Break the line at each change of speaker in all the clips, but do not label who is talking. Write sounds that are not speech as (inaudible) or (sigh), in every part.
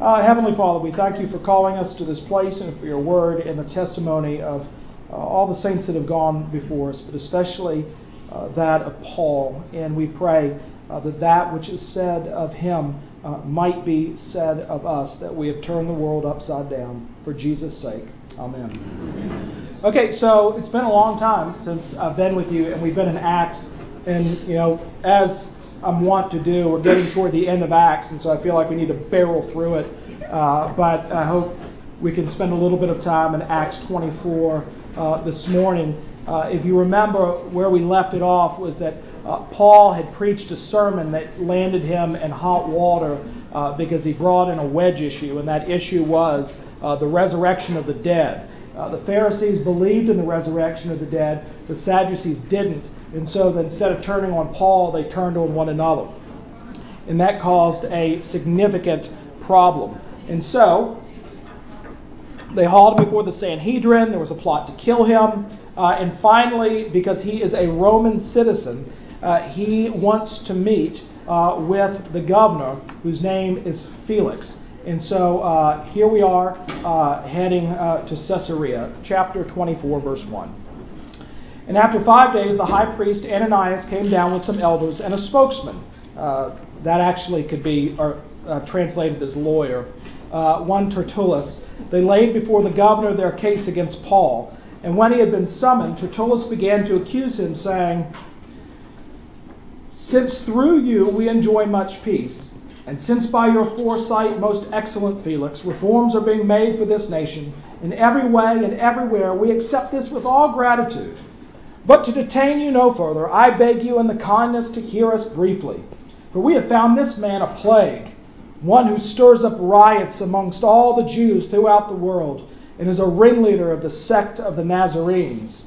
Uh, Heavenly Father, we thank you for calling us to this place and for your word and the testimony of uh, all the saints that have gone before us, but especially uh, that of Paul. And we pray uh, that that which is said of him uh, might be said of us, that we have turned the world upside down for Jesus' sake. Amen. Okay, so it's been a long time since I've been with you, and we've been in Acts. And, you know, as I'm wont to do. We're getting toward the end of Acts, and so I feel like we need to barrel through it. Uh, but I hope we can spend a little bit of time in Acts 24 uh, this morning. Uh, if you remember where we left it off was that uh, Paul had preached a sermon that landed him in hot water uh, because he brought in a wedge issue, and that issue was uh, the resurrection of the dead. the Pharisees believed in the resurrection of the dead, the Sadducees didn't. And so instead of turning on Paul, they turned on one another. And that caused a significant problem. And so they hauled him before the Sanhedrin. There was a plot to kill him. Uh, and finally, because he is a Roman citizen, uh, he wants to meet uh, with the governor, whose name is Felix. And so uh, here we are uh, heading uh, to Caesarea, chapter 24, verse 1. And after five days, the high priest Ananias came down with some elders and a spokesman. Uh, that actually could be uh, uh, translated as lawyer. Uh, one Tertullus. They laid before the governor their case against Paul. And when he had been summoned, Tertullus began to accuse him, saying, Since through you we enjoy much peace, and since by your foresight, most excellent Felix, reforms are being made for this nation, in every way and everywhere, we accept this with all gratitude. But to detain you no further, I beg you in the kindness to hear us briefly. For we have found this man a plague, one who stirs up riots amongst all the Jews throughout the world, and is a ringleader of the sect of the Nazarenes.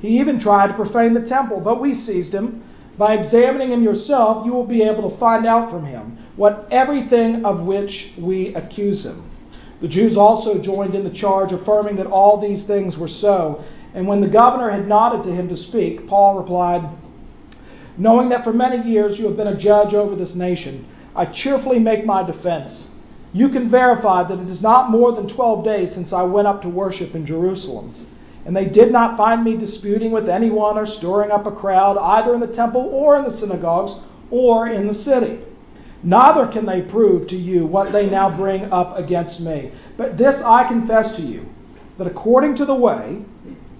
He even tried to profane the temple, but we seized him. By examining him yourself, you will be able to find out from him what everything of which we accuse him. The Jews also joined in the charge, affirming that all these things were so. And when the governor had nodded to him to speak, Paul replied, Knowing that for many years you have been a judge over this nation, I cheerfully make my defense. You can verify that it is not more than twelve days since I went up to worship in Jerusalem. And they did not find me disputing with anyone or stirring up a crowd, either in the temple or in the synagogues or in the city. Neither can they prove to you what they now bring up against me. But this I confess to you, that according to the way,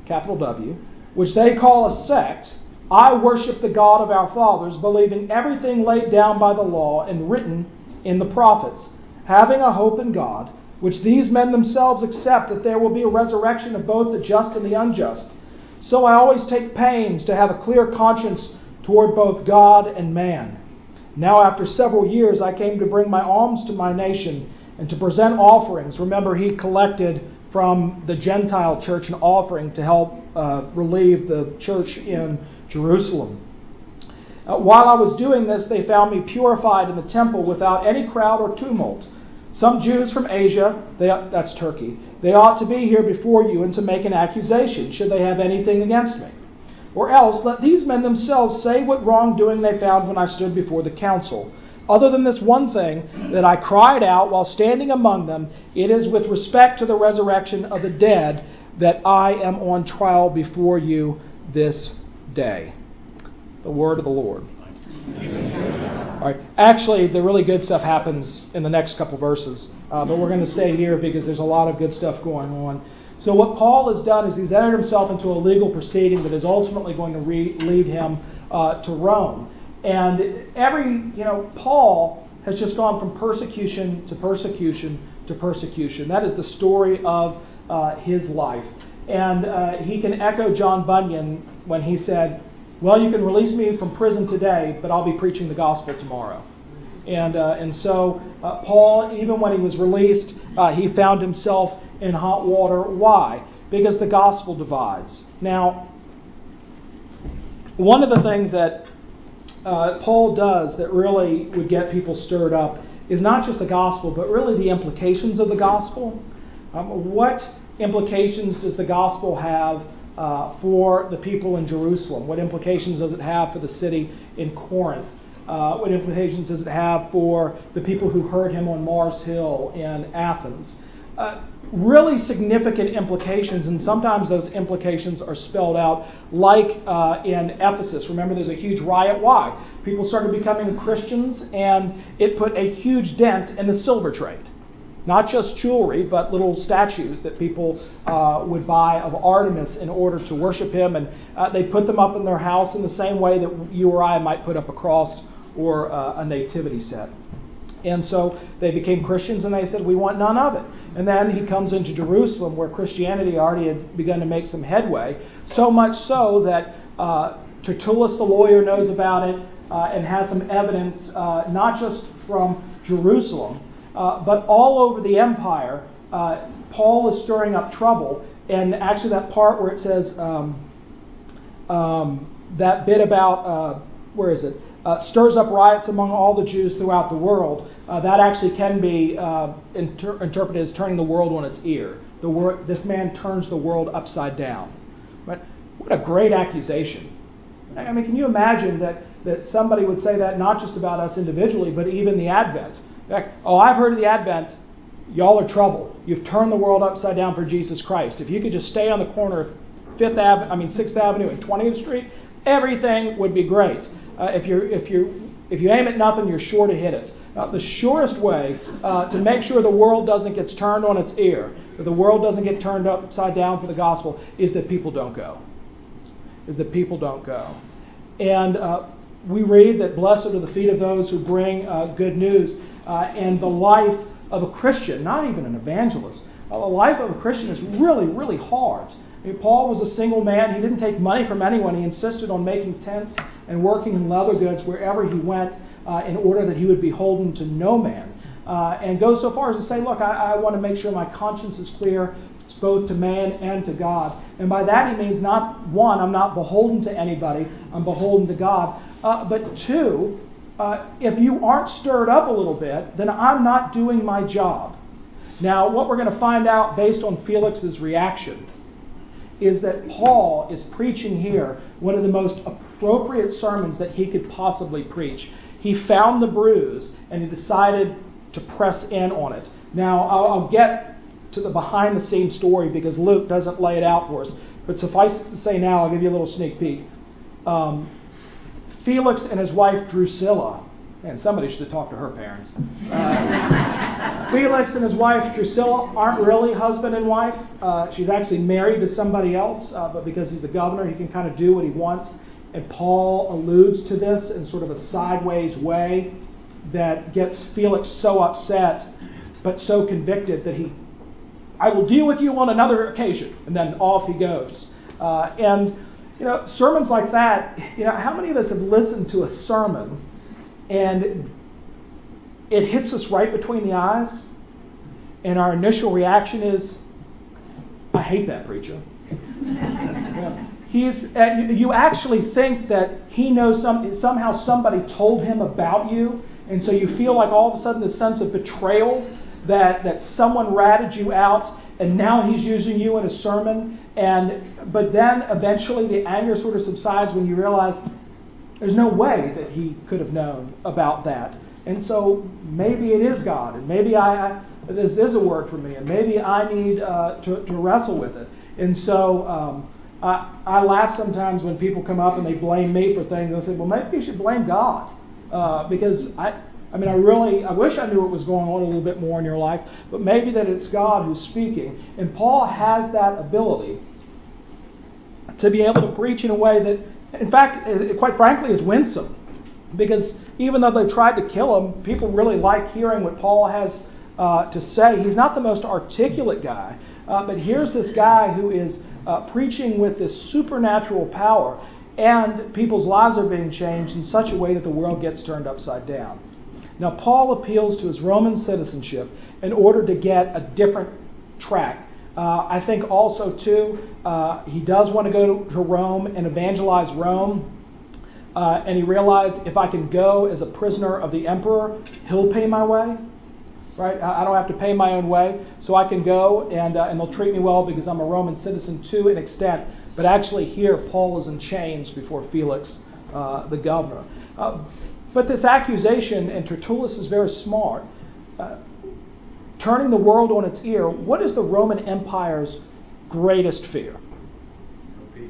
capital W, which they call a sect, I worship the God of our fathers, believing everything laid down by the law and written in the prophets, having a hope in God, which these men themselves accept that there will be a resurrection of both the just and the unjust. So I always take pains to have a clear conscience toward both God and man. Now, after several years, I came to bring my alms to my nation and to present offerings. Remember, he collected from the Gentile church an offering to help uh, relieve the church in Jerusalem. Uh, while I was doing this, they found me purified in the temple without any crowd or tumult. Some Jews from Asia, they, that's Turkey, they ought to be here before you and to make an accusation, should they have anything against me. Or else, let these men themselves say what wrongdoing they found when I stood before the council other than this one thing, that I cried out while standing among them, it is with respect to the resurrection of the dead that I am on trial before you this day. The word of the Lord. All right. Actually, the really good stuff happens in the next couple verses, uh, but we're going to stay here because there's a lot of good stuff going on. So, what Paul has done is he's entered himself into a legal proceeding that is ultimately going to re- lead him uh, to Rome. And every, you know, Paul has just gone from persecution to persecution to persecution. That is the story of uh, his life. And uh, he can echo John Bunyan when he said, Well, you can release me from prison today, but I'll be preaching the gospel tomorrow. And, uh, and so, uh, Paul, even when he was released, uh, he found himself in hot water. Why? Because the gospel divides. Now, one of the things that uh, Paul does that really would get people stirred up is not just the gospel, but really the implications of the gospel. Um, what implications does the gospel have uh, for the people in Jerusalem? What implications does it have for the city in Corinth? Uh, what implications does it have for the people who heard him on Mars Hill in Athens? Uh, really significant implications, and sometimes those implications are spelled out, like uh, in Ephesus. Remember, there's a huge riot. Why? People started becoming Christians, and it put a huge dent in the silver trade. Not just jewelry, but little statues that people uh, would buy of Artemis in order to worship him. And uh, they put them up in their house in the same way that you or I might put up a cross or uh, a nativity set. And so they became Christians and they said, We want none of it. And then he comes into Jerusalem where Christianity already had begun to make some headway, so much so that uh, Tertullus the lawyer knows about it uh, and has some evidence, uh, not just from Jerusalem, uh, but all over the empire, uh, Paul is stirring up trouble. And actually, that part where it says um, um, that bit about, uh, where is it? Uh, stirs up riots among all the Jews throughout the world. Uh, that actually can be uh, inter- interpreted as turning the world on its ear. Wor- this man turns the world upside down. But what a great accusation. I mean, can you imagine that, that somebody would say that not just about us individually, but even the Advent? fact, oh, I've heard of the Advent. Y'all are trouble. You've turned the world upside down for Jesus Christ. If you could just stay on the corner of Fifth Avenue, I mean Sixth Avenue and 20th Street, everything would be great. Uh, if you if you if you aim at nothing, you're sure to hit it. Uh, the surest way uh, to make sure the world doesn't get turned on its ear, that the world doesn't get turned upside down for the gospel, is that people don't go. Is that people don't go. And uh, we read that blessed are the feet of those who bring uh, good news uh, and the life of a Christian, not even an evangelist. Uh, the life of a Christian is really, really hard. I mean, Paul was a single man. He didn't take money from anyone. He insisted on making tents and working in leather goods wherever he went uh, in order that he would be holden to no man. Uh, and go so far as to say, look, I, I want to make sure my conscience is clear both to man and to God. And by that he means not one, I'm not beholden to anybody, I'm beholden to God. Uh, but two, uh, if you aren't stirred up a little bit, then I'm not doing my job. Now, what we're going to find out based on Felix's reaction is that Paul is preaching here one of the most appropriate sermons that he could possibly preach. He found the bruise and he decided to press in on it. Now, I'll, I'll get to the behind the scenes story because Luke doesn't lay it out for us. But suffice it to say now, I'll give you a little sneak peek. Um, Felix and his wife Drusilla, and somebody should have talked to her parents. Uh, (laughs) Felix and his wife Drusilla aren't really husband and wife. Uh, she's actually married to somebody else, uh, but because he's the governor, he can kind of do what he wants. And Paul alludes to this in sort of a sideways way that gets Felix so upset, but so convicted that he, I will deal with you on another occasion. And then off he goes. Uh, and you know, sermons like that, you know, how many of us have listened to a sermon and it hits us right between the eyes, and our initial reaction is, I hate that preacher. (laughs) He's, uh, you actually think that he knows some, somehow somebody told him about you, and so you feel like all of a sudden this sense of betrayal that, that someone ratted you out, and now he's using you in a sermon, and but then eventually the anger sort of subsides when you realize there's no way that he could have known about that. And so maybe it is God, and maybe I, I this is a word for me, and maybe I need uh, to, to, wrestle with it. And so um, I, I, laugh sometimes when people come up and they blame me for things. I say, well, maybe you should blame God uh, because I. I mean, I really, I wish I knew what was going on a little bit more in your life, but maybe that it's God who's speaking. And Paul has that ability to be able to preach in a way that, in fact, quite frankly, is winsome. Because even though they tried to kill him, people really like hearing what Paul has uh, to say. He's not the most articulate guy, uh, but here's this guy who is uh, preaching with this supernatural power, and people's lives are being changed in such a way that the world gets turned upside down. Now, Paul appeals to his Roman citizenship in order to get a different track. Uh, I think also, too, uh, he does want to go to Rome and evangelize Rome. Uh, and he realized if I can go as a prisoner of the emperor, he'll pay my way. Right? I don't have to pay my own way. So I can go and, uh, and they'll treat me well because I'm a Roman citizen to an extent. But actually, here, Paul is in chains before Felix, uh, the governor. Uh, But this accusation, and Tertullus is very smart, uh, turning the world on its ear, what is the Roman Empire's greatest fear?
Peace.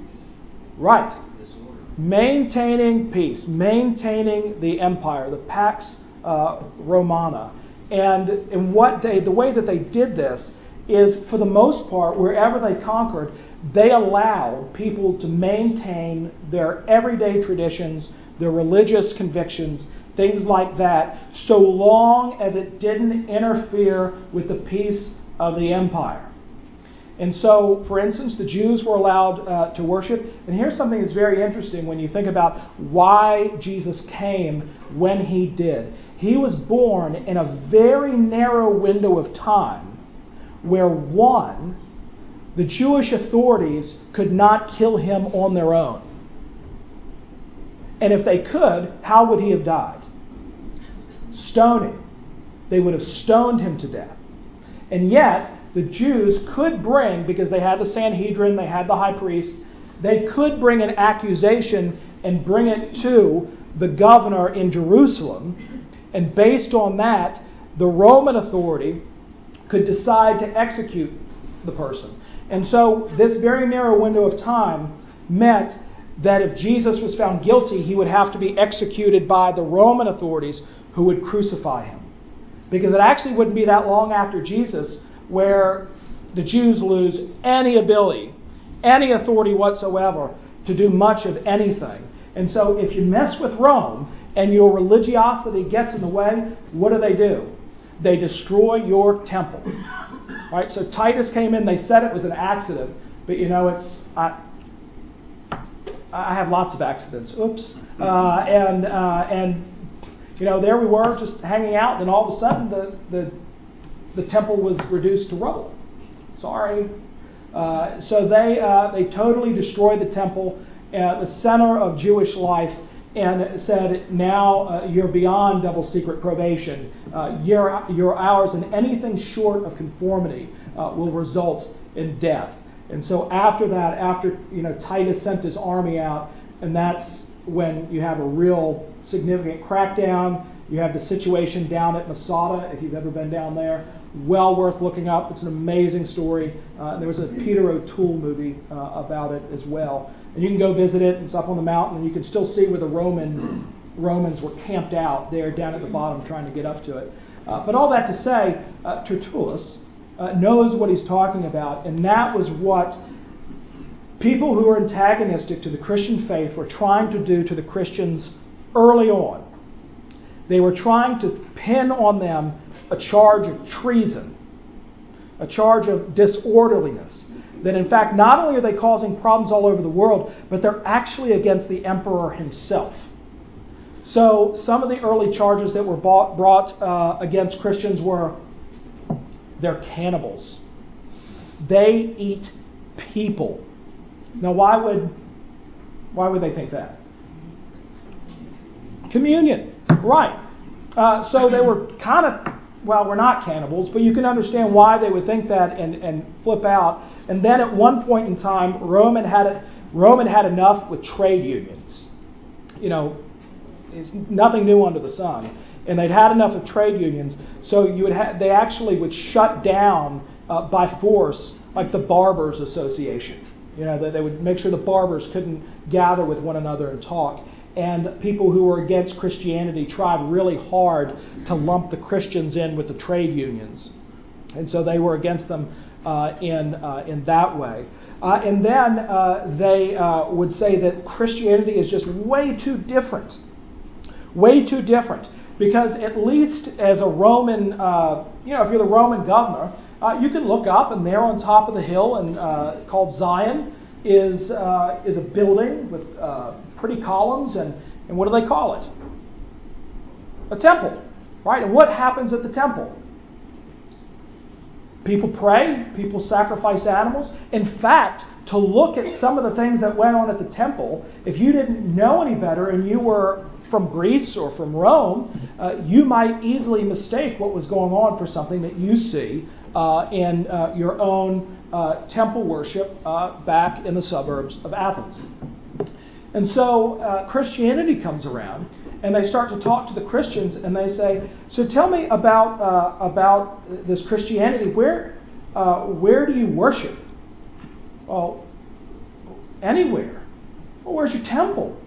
Right.
Disorder.
Maintaining peace, maintaining the empire, the Pax uh, Romana. And in what they, the way that they did this is, for the most part, wherever they conquered, they allowed people to maintain their everyday traditions, their religious convictions, things like that, so long as it didn't interfere with the peace of the empire. And so, for instance, the Jews were allowed uh, to worship. And here's something that's very interesting when you think about why Jesus came when he did. He was born in a very narrow window of time where, one, the Jewish authorities could not kill him on their own. And if they could, how would he have died? Stoning. They would have stoned him to death. And yet, the Jews could bring, because they had the Sanhedrin, they had the high priest, they could bring an accusation and bring it to the governor in Jerusalem. And based on that, the Roman authority could decide to execute the person. And so, this very narrow window of time meant that if Jesus was found guilty, he would have to be executed by the Roman authorities who would crucify him. Because it actually wouldn't be that long after Jesus where the Jews lose any ability, any authority whatsoever to do much of anything. And so if you mess with Rome and your religiosity gets in the way, what do they do? They destroy your temple. Right? So Titus came in, they said it was an accident, but you know, it's. I, I have lots of accidents. Oops. Uh, and, uh, and, you know, there we were just hanging out, and all of a sudden the, the the temple was reduced to rubble. Sorry. Uh, so they, uh, they totally destroyed the temple, uh, the center of Jewish life, and said, now uh, you're beyond double secret probation. Uh, your, your hours and anything short of conformity uh, will result in death. And so after that, after you know Titus sent his army out, and that's when you have a real significant crackdown. You have the situation down at Masada, if you've ever been down there, well worth looking up. It's an amazing story. Uh, there was a Peter O'Toole movie uh, about it as well. And you can go visit it. It's up on the mountain, and you can still see where the Roman Romans were camped out there down at the bottom trying to get up to it. Uh, but all that to say, uh, Tertullus uh, knows what he's talking about, and that was what people who were antagonistic to the Christian faith were trying to do to the Christians early on. They were trying to pin on them a charge of treason, a charge of disorderliness. That in fact, not only are they causing problems all over the world, but they're actually against the emperor himself. So, some of the early charges that were bought, brought uh, against Christians were they're cannibals. They eat people. Now, why would why would they think that? Communion, right? Uh, so they were kind of well, we're not cannibals, but you can understand why they would think that and, and flip out. And then at one point in time, Roman had Roman had enough with trade unions. You know, it's nothing new under the sun, and they'd had enough of trade unions. So you would ha- they actually would shut down uh, by force, like the barbers' association. You know, they, they would make sure the barbers couldn't gather with one another and talk and people who were against Christianity tried really hard to lump the Christians in with the trade unions. And so they were against them uh, in, uh, in that way. Uh, and then uh, they uh, would say that Christianity is just way too different. Way too different. Because at least as a Roman, uh, you know, if you're the Roman governor, you can look up and there on top of the hill and called Zion is, is a building with pretty columns, and, and what do they call it? A temple, right? And what happens at the temple? People pray, people sacrifice animals. In fact, to look at some of the things that went on at the temple, if you didn't know any better and you were from Greece or from Rome, uh, you might easily mistake what was going on for something that you see uh, in uh, your own uh, temple worship uh, back in the suburbs of Athens. And so uh, Christianity comes around, and they start to talk to the Christians, and they say, "So tell me about uh, about this Christianity. Where uh, where do you worship?" Well, anywhere. Well, where's your temple?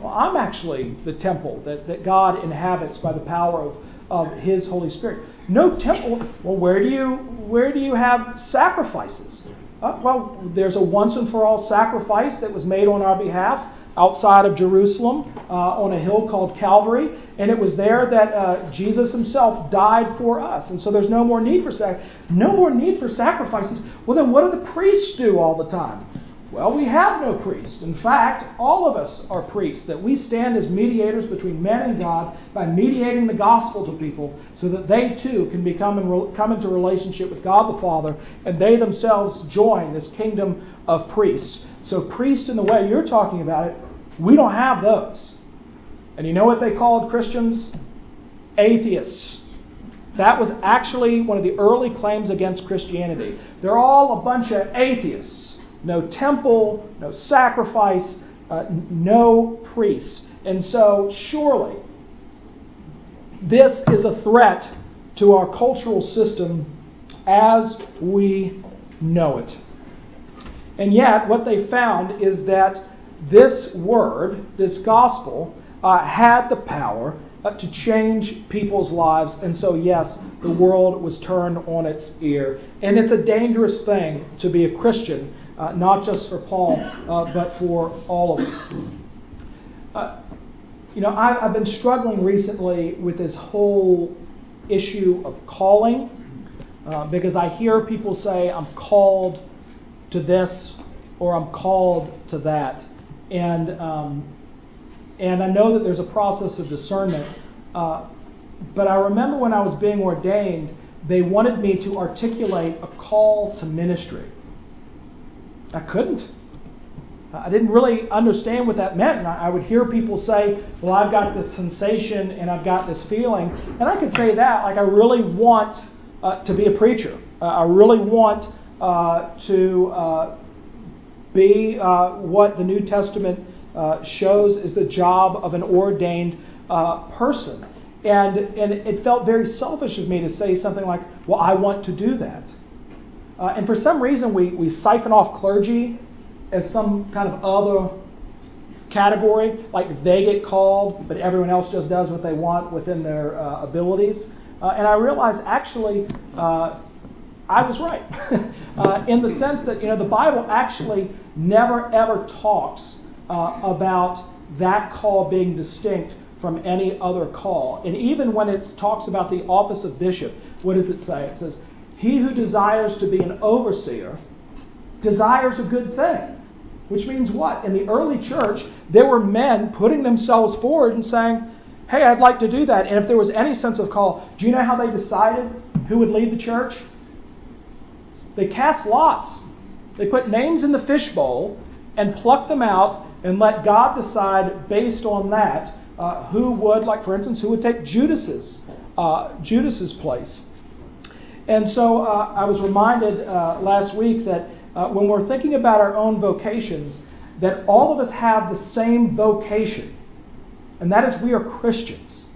Well, I'm actually the temple that, that God inhabits by the power of, of His Holy Spirit. No temple. Well, where do you where do you have sacrifices? Uh, well, there's a once and for all sacrifice that was made on our behalf outside of Jerusalem uh, on a hill called Calvary, and it was there that uh, Jesus Himself died for us. And so there's no more need for sac- no more need for sacrifices. Well, then what do the priests do all the time? Well, we have no priest. In fact, all of us are priests, that we stand as mediators between men and God by mediating the gospel to people so that they too can become and come into relationship with God the Father and they themselves join this kingdom of priests. So, priests in the way you're talking about it, we don't have those. And you know what they called Christians? Atheists. That was actually one of the early claims against Christianity. They're all a bunch of atheists no temple, no sacrifice, uh, no priest. And so, surely, this is a threat to our cultural system as we know it. And yet, what they found is that this word, this gospel, uh, had the power to change people's lives. And so, yes, the world was turned on its ear. And it's a dangerous thing to be a Christian uh, not just for Paul, uh, but for all of us. Uh, you know, I, have been struggling recently with this whole issue of calling uh, because I hear people say, I'm called to this or I'm called to that. And, um, and I know that there's a process of discernment. Uh, but I remember when I was being ordained, they wanted me to articulate a call to ministry. I couldn't. I didn't really understand what that meant. And I would hear people say, Well, I've got this sensation and I've got this feeling. And I could say that, like, I really want uh, to be a preacher. Uh, I really want uh, to uh, be uh, what the New Testament uh, shows is the job of an ordained person. And, and it felt very selfish of me to say something like, Well, I want to do that. Uh, and for some reason, we, we siphon off clergy as some kind of other category, like they get called, but everyone else just does what they want within their uh, abilities. Uh, and I realized actually uh, I was right (laughs) uh, in the sense that you know the Bible actually never ever talks uh, about that call being distinct from any other call. And even when it talks about the office of bishop, what does it say? It says he who desires to be an overseer desires a good thing. Which means what? In the early church, there were men putting themselves forward and saying, Hey, I'd like to do that. And if there was any sense of call, do you know how they decided who would lead the church? They cast lots. They put names in the fishbowl and plucked them out and let God decide based on that uh, who would, like for instance, who would take Judas's uh, Judas's place. And so uh, I was reminded uh, last week that uh, when we're thinking about our own vocations, that all of us have the same vocation, and that is we are Christians.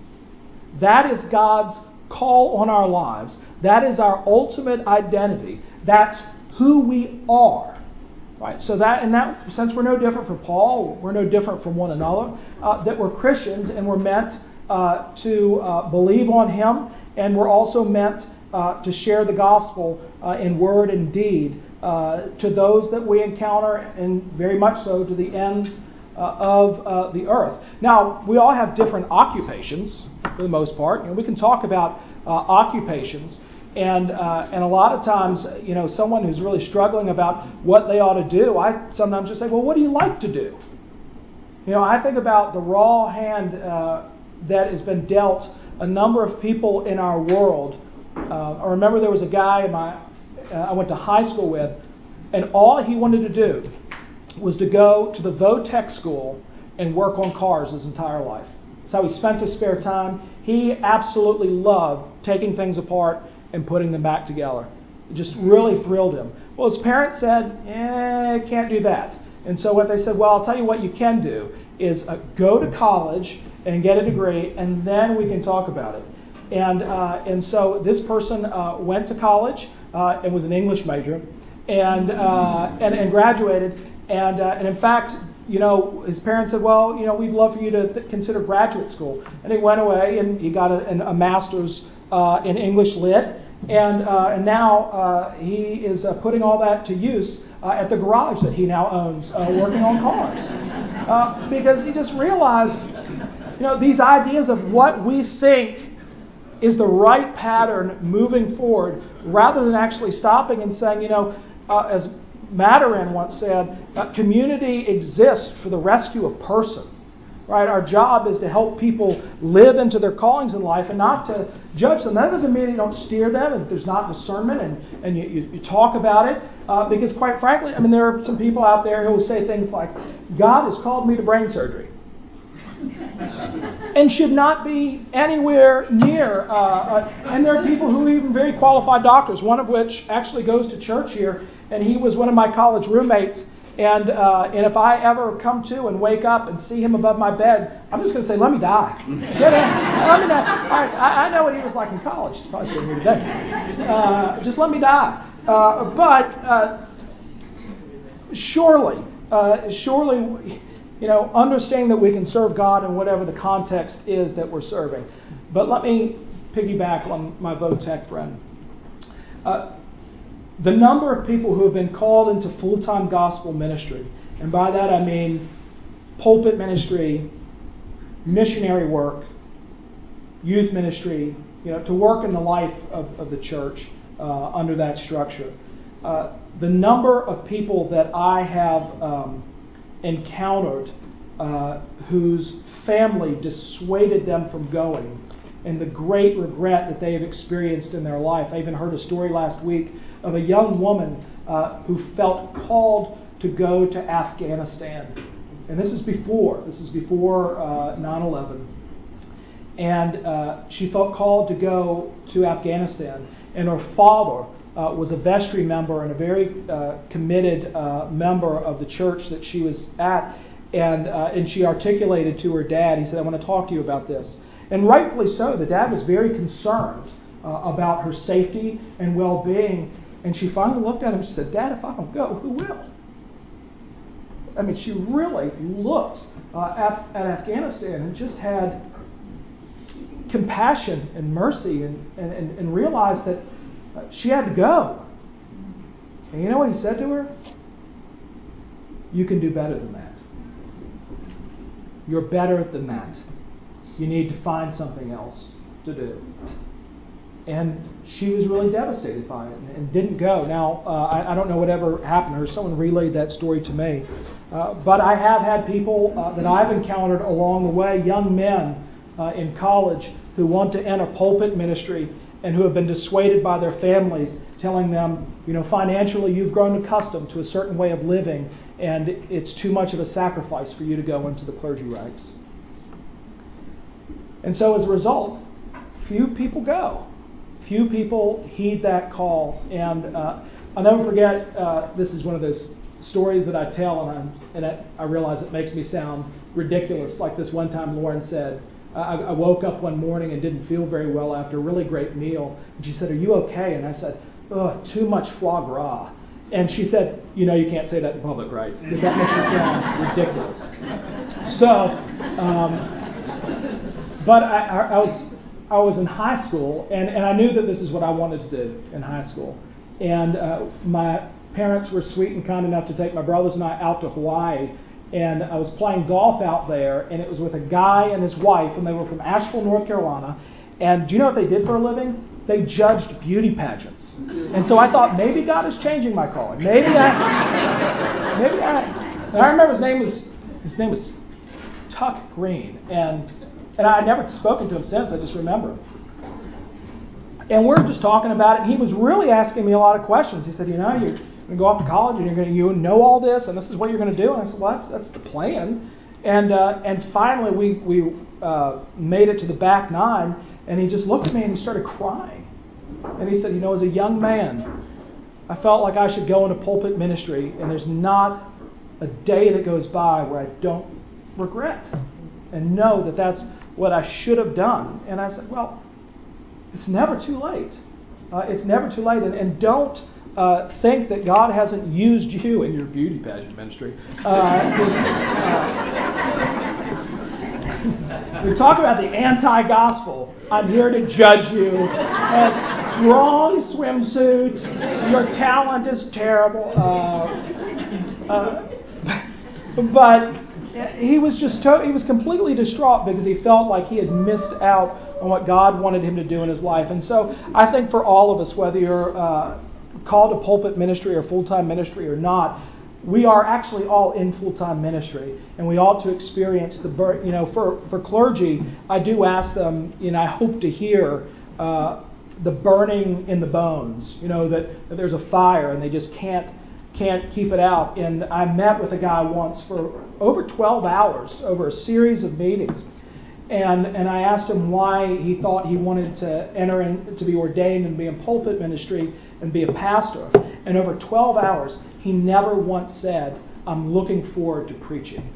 That is God's call on our lives. That is our ultimate identity. That's who we are. Right? So that in that sense, we're no different from Paul. We're no different from one another. Uh, that we're Christians and we're meant uh, to uh, believe on Him, and we're also meant uh, to share the gospel uh, in word and deed uh, to those that we encounter, and very much so to the ends of the earth. Now, we all have different occupations for the most part. Know, we can talk about occupations. And, and a lot of times, you know, someone who's really struggling about what they ought to do, I sometimes just say, well, what do you like to do? You know, I think about the raw hand that has been dealt a number of people in our world uh, I remember there was a guy my, uh, I went to high school with, and all he wanted to do was to go to the Votech school and work on cars his entire life. That's how he spent his spare time. He absolutely loved taking things apart and putting them back together. It just really thrilled him. Well, his parents said, eh, can't do that. And so what they said, well, I'll tell you what you can do is uh, go to college and get a degree, and then we can talk about it. And, uh, and so this person uh, went to college uh, and was an English major and, uh, and, and graduated. And, uh, and in fact, you know, his parents said, well, you know, we'd love for you to th- consider graduate school. And he went away and he got a, a master's uh, in English Lit. And, uh, and now uh, he is uh, putting all that to use uh, at the garage that he now owns, working on cars. Because he just realized, you know, these ideas of what we think is the right pattern moving forward rather than actually stopping and saying, you know, as Maturin once said, community exists for the rescue of person. Right? Our job is to help people live into their callings in life and not to judge them. That doesn't mean you don't steer them and there's not discernment and, and you, you, you talk about it. Uh, because, quite frankly, I mean, there are some people out there who will say things like, God has called me to brain surgery and should not be anywhere near. Uh, uh, and there are people who are even very qualified doctors, one of which actually goes to church here, and he was one of my college roommates. And, uh, and if I ever come to and wake up and see him above my bed, I'm just going to say, let me die. (laughs) Let me die. I, I know what he was like in college. He's probably sitting here today. Uh, just let me die. Uh, but uh, surely, uh, surely you know, understanding that we can serve God in whatever the context is that we're serving. But let me piggyback on my Votech friend. Uh, the number of people who have been called into full time gospel ministry, and by that I mean pulpit ministry, missionary work, youth ministry, you know, to work in the life of, of the church uh, under that structure. Uh, the number of people that I have um, encountered uh, whose family dissuaded them from going and the great regret that they have experienced in their life. I even heard a story last week of a young woman uh, who felt called to go to Afghanistan. And this is before, this is before uh, 9 11. And uh, she felt called to go to Afghanistan. And her father uh, was a vestry member and a very uh, committed uh, member of the church that she was at. And, uh, and she articulated to her dad, he said, I want to talk to you about this. And rightfully so, the dad was very concerned uh, about her safety and well being. And she finally looked at him and said, Dad, if I don't go, who will? I mean, she really looked uh, at, at Afghanistan and just had compassion and mercy and, and, and realized that she had to go. And you know what he said to her? You can do better than that. You're better than that. You need to find something else to do. And she was really devastated by it and, didn't go. Now, uh, I, I, don't know whatever happened to her. Someone relayed that story to me. Uh, but I have had people uh, that I've encountered along the way, young men uh, in college, who want to enter pulpit ministry and who have been dissuaded by their families, telling them, you know, financially you've grown accustomed to a certain way of living, and it's too much of a sacrifice for you to go into the clergy ranks. And so as a result, few people go. Few people heed that call. And uh, I'll never forget, uh, this is one of those stories that I tell, and, I, and I, I realize it makes me sound ridiculous. Like this one time Lauren said, I, I woke up one morning and didn't feel very well after a really great meal. And she said, Are you okay? And I said, Ugh, too much foie gras. And she said, You know, you can't say that in public, right? Because that makes you sound (laughs) ridiculous. So, um, but I, I, I, was, I was in high school, and, and I knew that this is what I wanted to do in high school. And uh, my parents were sweet and kind enough to take my brothers and I out to Hawaii and I was playing golf out there, and it was with a guy and his wife, and they were from Asheville, North Carolina. And do you know what they did for a living? They judged beauty pageants. And so I thought maybe God is changing my calling. Maybe I, maybe I. And I remember his name was his name was Tuck Green, and and I had never spoken to him since. I just remember. And we're just talking about it, and he was really asking me a lot of questions. He said, you know, you're going to go off to college and you're going to you know all this and this is what you're going to do. And I said, well, that's, that's the plan. And, uh, and finally, we, we uh, made it to the back nine, and he just looked at me and he started crying. And he said, You know, as a young man, I felt like I should go into pulpit ministry, and there's not a day that goes by where I don't regret. and know that that's what I should have done. And I said, well, it's never too late. Uh, it's never too late. And, and don't uh, think that God hasn't used you in your beauty pageant ministry. Uh, (laughs) uh we talk about the anti gospel. I'm here to judge you. And wrong swimsuit. Your talent is terrible. Uh, uh, (laughs) but he was just to- he was completely distraught because he felt like he had missed out on what God wanted him to do in his life. And so I think for all of us, whether you're uh, called to pulpit ministry or full time ministry or not, we are actually all in full time ministry, and we ought to experience the birth. You know, for for clergy, I do ask them, you know, I hope to hear. Uh, the burning in the bones, you know, that, that there's a fire and they just can't can't keep it out. And I met with a guy once for over 12 hours over a series of meetings. And, and I asked him why he thought he wanted to enter in, to be ordained and be in pulpit ministry and be a pastor. And over 12 hours, he never once said, I'm looking forward to preaching.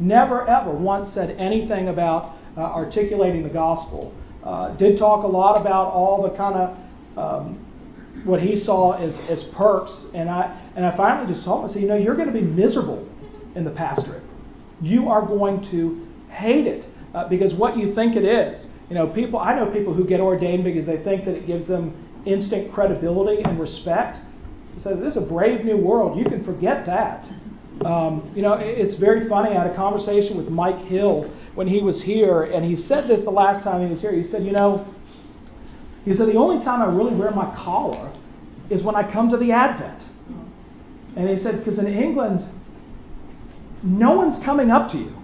Never ever once said anything about uh, articulating the gospel. Uh, did talk a lot about all the kind of um, what he saw as, as perks. And I, and I finally just told him, I said, you know, you're going to be miserable in the pastorate. You are going to hate it uh, because what you think it is. You know, people. I know people who get ordained because they think that it gives them instant credibility and respect. So this is a brave new world. You can forget that. Um, you know, it's very funny. I had a conversation with Mike Hill when he was here, and he said this the last time he was here. He said, you know, he said, The only time I really wear my collar is when I come to the Advent. And he said, Because in England, no one's coming up to you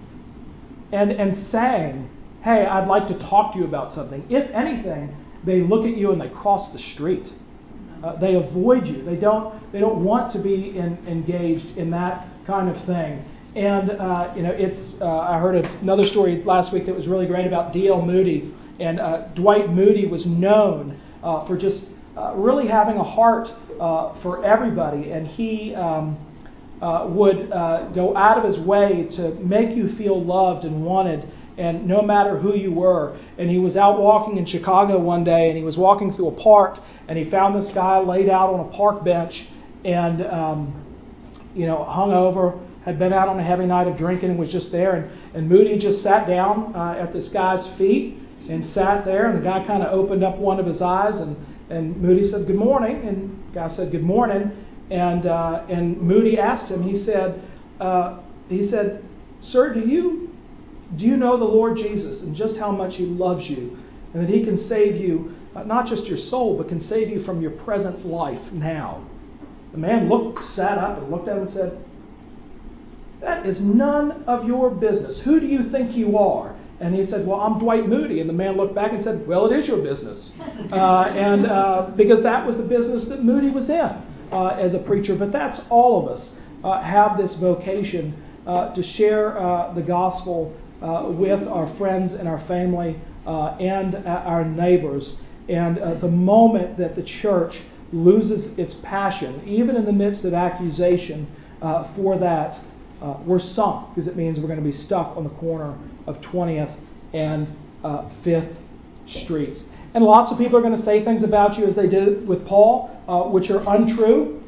and, and saying, Hey, I'd like to talk to you about something. If anything, they look at you and they cross the street. Uh, they avoid you. They don't, they don't want to be in, engaged in that kind of thing. And, uh, you know, it's, uh, I heard another story last week that was really great about D.L. Moody, and uh, Dwight Moody was known uh, for just uh, really having a heart uh, for everybody, and he um, uh, would uh, go out of his way to make you feel loved and wanted. And no matter who you were. And he was out walking in Chicago one day, and he was walking through a park, and he found this guy laid out on a park bench, and um, you know, hung over, had been out on a heavy night of drinking, and was just there. And, and Moody just sat down uh, at this guy's feet, and sat there, and the guy kind of opened up one of his eyes, and, and Moody said, Good morning. And the guy said, Good morning. And, uh, and Moody asked him, he said, uh, he said, Sir, do you, do you know the Lord Jesus and just how much he loves you? And that he can save you, uh, not just your soul, but can save you from your present life now. The man looked, sat up, and looked at him and said, That is none of your business. Who do you think you are? And he said, Well, I'm Dwight Moody. And the man looked back and said, Well, it is your business. Uh, and uh, because that was the business that Moody was in uh, as a preacher. But that's all of us uh, have this vocation uh, to share uh, the gospel with our friends and our family and our neighbors. And the moment that the church loses its passion, even in the midst of accusation for that, uh, we're sunk because it means we're going to be stuck on the corner of 20th and uh, 5th Streets. And lots of people are going to say things about you as they did with Paul, uh, which are untrue.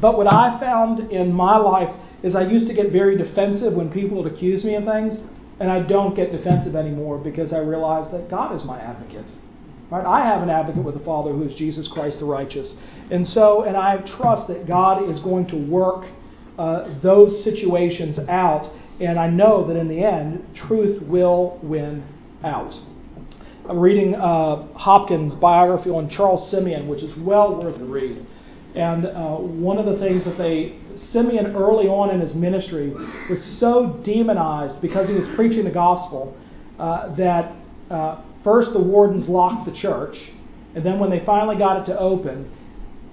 But what I found in my life is I used to get very defensive when people would accuse me of things, and I don't get defensive anymore because I realize that God is my advocate. Right? I have an advocate with the Father who is Jesus Christ the righteous. And so, and I trust that God is going to work uh, those situations out. And I know that in the end, truth will win out. I'm reading uh, Hopkins' biography on Charles Simeon, which is well worth the read. And uh, one of the things that they, Simeon early on in his ministry was so demonized because he was preaching the gospel uh, that uh, first the wardens locked the church, and then when they finally got it to open,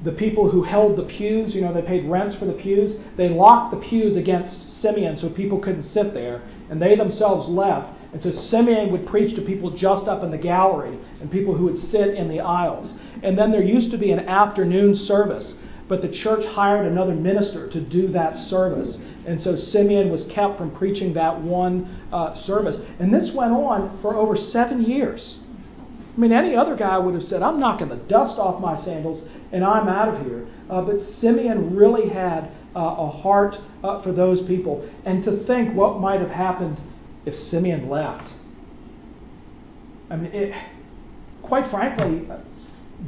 the people who held the pews, you know, they paid rents for the pews, they locked the pews against Simeon so people couldn't sit there, and they themselves left. And so Simeon would preach to people just up in the gallery and people who would sit in the aisles. And then there used to be an afternoon service but the church hired another minister to do that service. And so Simeon was kept from preaching that one uh, service. And this went on for over seven years. I mean, any other guy would have said, I'm knocking the dust off my sandals and I'm out of here. Uh, but Simeon really had uh, a heart uh, for those people. And to think what might have happened if Simeon left. I mean, it, quite frankly,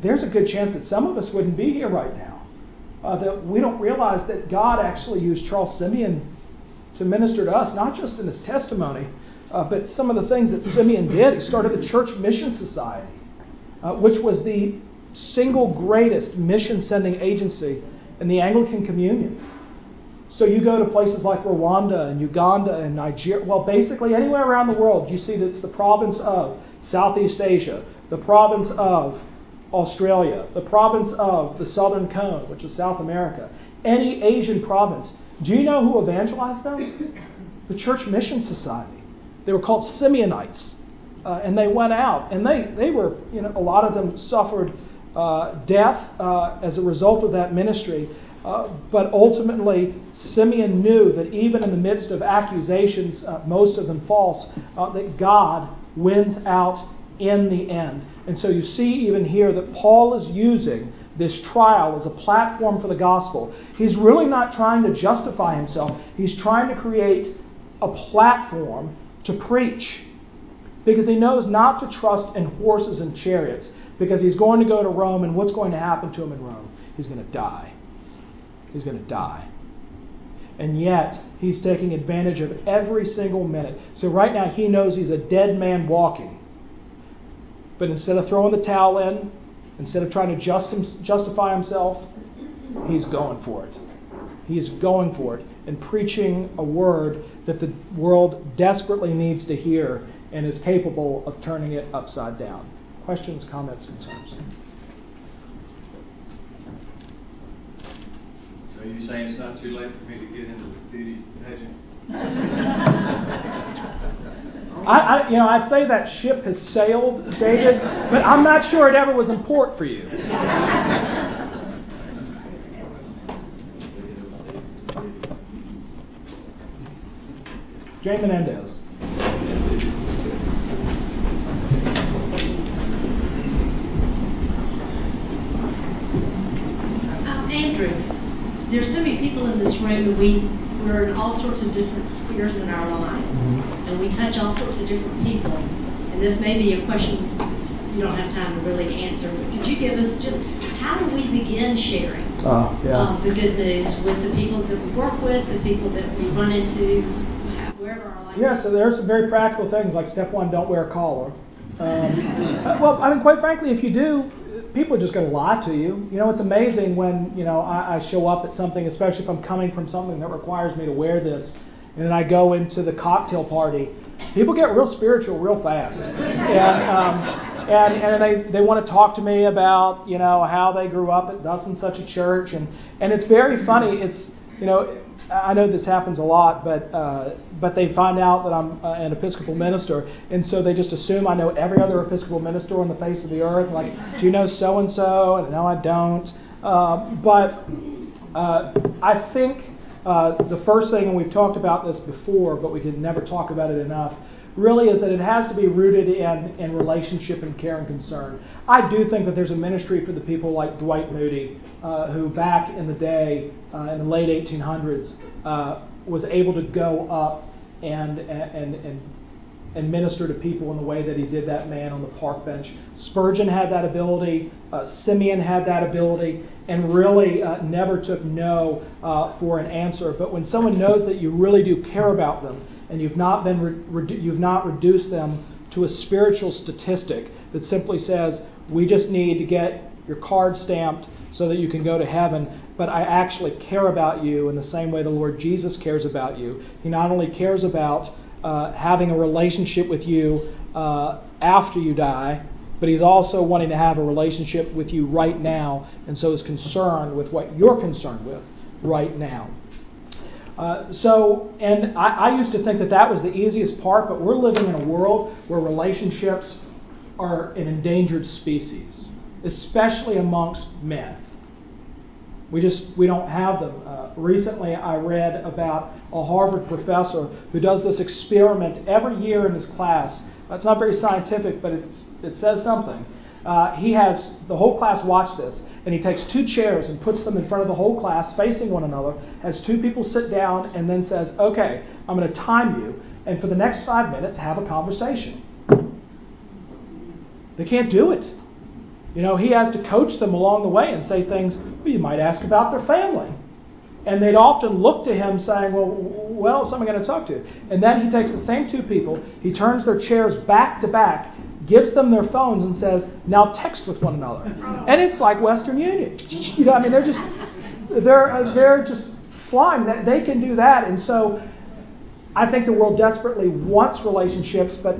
there's a good chance that some of us wouldn't be here right now. Uh, that we don't realize that God actually used Charles Simeon to minister to us, not just in his testimony, uh, but some of the things that Simeon did. He started the Church Mission Society, uh, which was the single greatest mission sending agency in the Anglican Communion. So you go to places like Rwanda and Uganda and Nigeria, well, basically anywhere around the world, you see that it's the province of Southeast Asia, the province of Australia, the province of the Southern Cone, which is South America, any Asian province. Do you know who evangelized them? The Church Mission Society. They were called Simeonites. Uh, and they went out, and they, they were, you know, a lot of them suffered uh, death uh, as a result of that ministry. Uh, but ultimately, Simeon knew that even in the midst of accusations, uh, most of them false, uh, that God wins out in the end. And so you see even here that Paul is using this trial as a platform for the gospel. He's really not trying to justify himself, he's trying to create a platform to preach. Because he knows not to trust in horses and chariots, because he's going to go to Rome, and what's going to happen to him in Rome? He's going to die he's going to die. And yet, he's taking advantage of every single minute. So, right now, he knows he's a dead man walking. But instead of throwing the towel in, instead of trying to just justify himself, he's going for it. He is going for it and preaching a word that the world desperately needs to hear and is capable of turning it upside down. Questions, comments, concerns?
Are you saying it's not too late for me to get into the beauty pageant? (laughs)
I, I, you know, I'd say that ship has sailed, David, but I'm not sure it ever was in port for you. (laughs) Jay Menendez.
Um, Andrew, there's so many people in this room, and we we're in all sorts of different spheres in our lives, mm-hmm. and we touch all sorts of different people. And this may be a question you don't have time to really answer, but could you give us just how do we begin sharing
uh, yeah. um,
the good news with the people that we work with, the people that we run into, our life?
Yeah, so there are some very practical things like step one, don't wear a collar. Um, (laughs) well, I mean, quite frankly, if you do, people are just going to lie to you. You know, it's amazing when you know I, I show up at something, especially if I'm coming from something that requires me to wear this, and then I go into the cocktail party. People get real spiritual real fast, (laughs) and um, and and they they want to talk to me about you know how they grew up at thus and such a church, and and it's very funny. It's you know I know this happens a lot, but uh, but they find out that I'm uh, an Episcopal minister, and so they just assume I know every other Episcopal minister on the face of the earth. Like, do you know so and so? And no, I don't. Uh, but uh, I think uh, the first thing, and we've talked about this before, but we can never talk about it enough really is that it has to be rooted in, in relationship and care and concern. I do think that there's a ministry for the people like Dwight Moody, uh, who back in the day, uh, in the late 1800s, uh, was able to go up and, and, and, and minister to people in the way that he did that man on the park bench. Spurgeon had that ability, uh, Simeon had that ability, and really uh, never took no uh, for an answer. But when someone knows that you really do care about them, and you've not, been re- you've not reduced them to a spiritual statistic that simply says, we just need to get your card stamped so that you can go to heaven, but I actually care about you in the same way the Lord Jesus cares about you. He not only cares about uh, having a relationship with you uh, after you die, but He's also wanting to have a relationship with you right now, and so is concerned with what you're concerned with right now. Uh, so, and I, I used to think that that was the easiest part, but we're living in a world where relationships are an endangered species, especially amongst men. We just we don't have them. Uh, recently, I read about a Harvard professor who does this experiment every year in his class. It's not very scientific, but it says something. Uh, he has the whole class watch this, and he takes two chairs and puts them in front of the whole class facing one another, has two people sit down, and then says, Okay, I'm going to time you, and for the next five minutes, have a conversation. They can't do it. You know, he has to coach them along the way and say things, well, you might ask about their family. And they'd often look to him saying, Well, what else am I going to talk to? You. And then he takes the same two people, he turns their chairs back to back, gives them their phones and says, now text with one another. And it's like Western Union. You know, I mean, they're just, they're, uh, they're just flying. They can do that. And so I think the world desperately wants relationships, but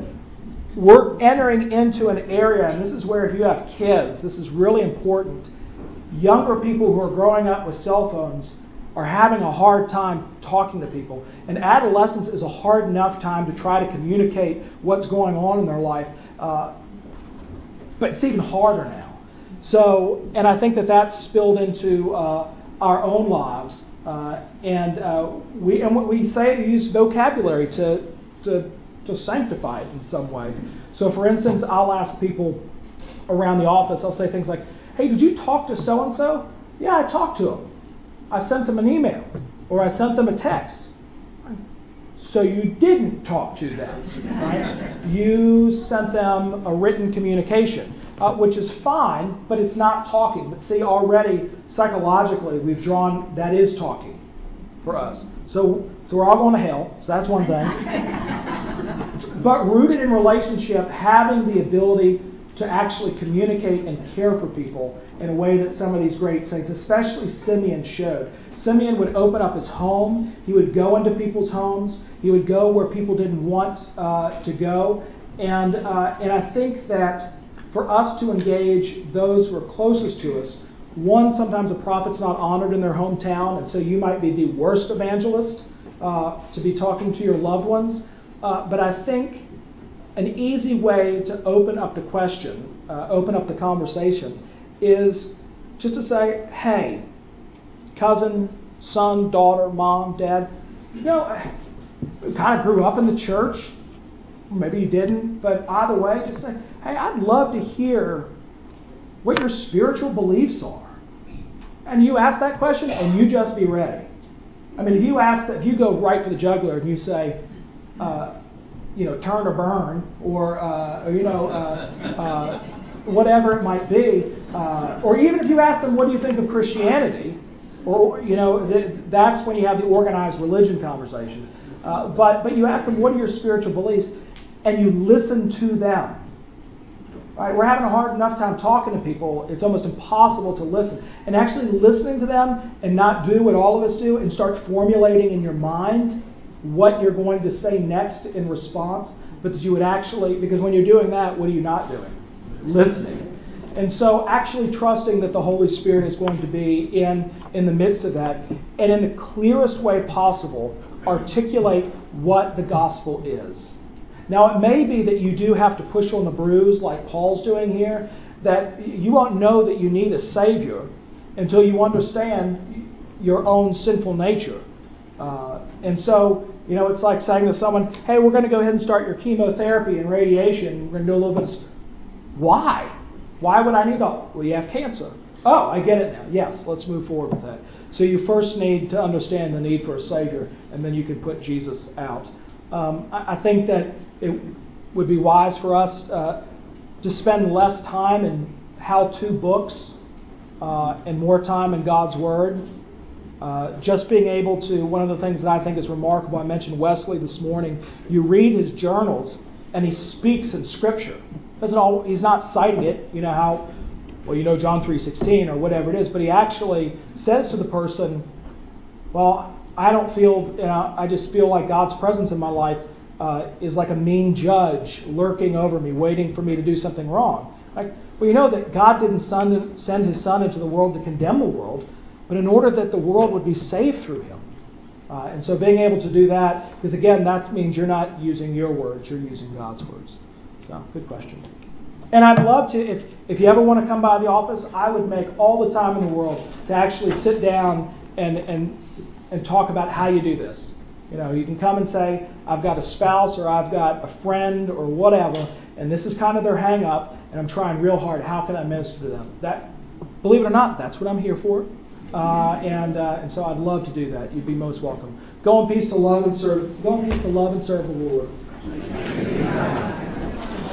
we're entering into an area, and this is where if you have kids, this is really important. Younger people who are growing up with cell phones are having a hard time talking to people. And adolescence is a hard enough time to try to communicate what's going on in their life. Uh, but it's even harder now. So, and I think that that's spilled into uh, our own lives. Uh, and uh, we and what we say use vocabulary to, to to sanctify it in some way. So, for instance, I'll ask people around the office. I'll say things like, "Hey, did you talk to so and so?" Yeah, I talked to him. I sent them an email or I sent them a text. So you didn't talk to them, right? You sent them a written communication, uh, which is fine, but it's not talking. But see, already psychologically, we've drawn that is talking for us. So, so we're all going to hell. So that's one thing. (laughs) but rooted in relationship, having the ability to actually communicate and care for people in a way that some of these great saints, especially Simeon, showed. Simeon would open up his home. He would go into people's homes. He would go where people didn't want uh, to go. And, uh, and I think that for us to engage those who are closest to us, one, sometimes a prophet's not honored in their hometown, and so you might be the worst evangelist uh, to be talking to your loved ones. Uh, but I think an easy way to open up the question, uh, open up the conversation, is just to say, hey, cousin, son, daughter, mom, dad, you know, kind of grew up in the church. Maybe you didn't, but either way, just say, hey, I'd love to hear what your spiritual beliefs are. And you ask that question, and you just be ready. I mean, if you ask, if you go right for the jugular and you say, uh, you know, turn or burn, or, uh, or you know, uh, uh, whatever it might be, uh, or even if you ask them, what do you think of Christianity, or you know, th- that's when you have the organized religion conversation. Uh, but but you ask them, what are your spiritual beliefs, and you listen to them. Right? We're having a hard enough time talking to people. It's almost impossible to listen. And actually listening to them and not do what all of us do and start formulating in your mind what you're going to say next in response, but that you would actually, because when you're doing that, what are you not doing? Listening. And so actually trusting that the Holy Spirit is going to be in, in the midst of that, and in the clearest way possible, articulate what the gospel is. Now, it may be that you do have to push on the bruise like Paul's doing here, that you won't know that you need a Savior until you understand your own sinful nature. Uh, and so you know, it's like saying to someone, hey, we're going to go ahead and start your chemotherapy and radiation. We're going to do a little bit of. Why? Why would I need all? Well, you have cancer. Oh, I get it now. Yes, let's move forward with that. So you first need to understand the need for a Savior, and then you can put Jesus out. Um, I, I, think that it would be wise for us uh, to spend less time in how to books uh, and more time in God's Word. Uh, just being able to, one of the things that I think is remarkable, I mentioned Wesley this morning. You read his journals, and he speaks in Scripture. Doesn't all, he's not citing it, you know how, well, you know John 3.16 or whatever it is, but he actually says to the person, well, I don't feel, you know, I just feel like God's presence in my life uh, is like a mean judge lurking over me, waiting for me to do something wrong. Like, well, you know that God didn't send his son into the world to condemn the world, but in order that the world would be saved through him. Uh, and so being able to do that, because again, that means you're not using your words, you're using God's words. So, good question. And I'd love to, if, if you ever want to come by the office, I would make all the time in the world to actually sit down and, and, and talk about how you do this. You know, you can come and say, I've got a spouse or I've got a friend or whatever, and this is kind of their hang up, and I'm trying real hard. How can I minister to them? That, believe it or not, that's what I'm here for. Uh, and, uh, and so I'd love to do that. You'd be most welcome. Go in peace to love and serve. Go in peace to love and serve the Lord.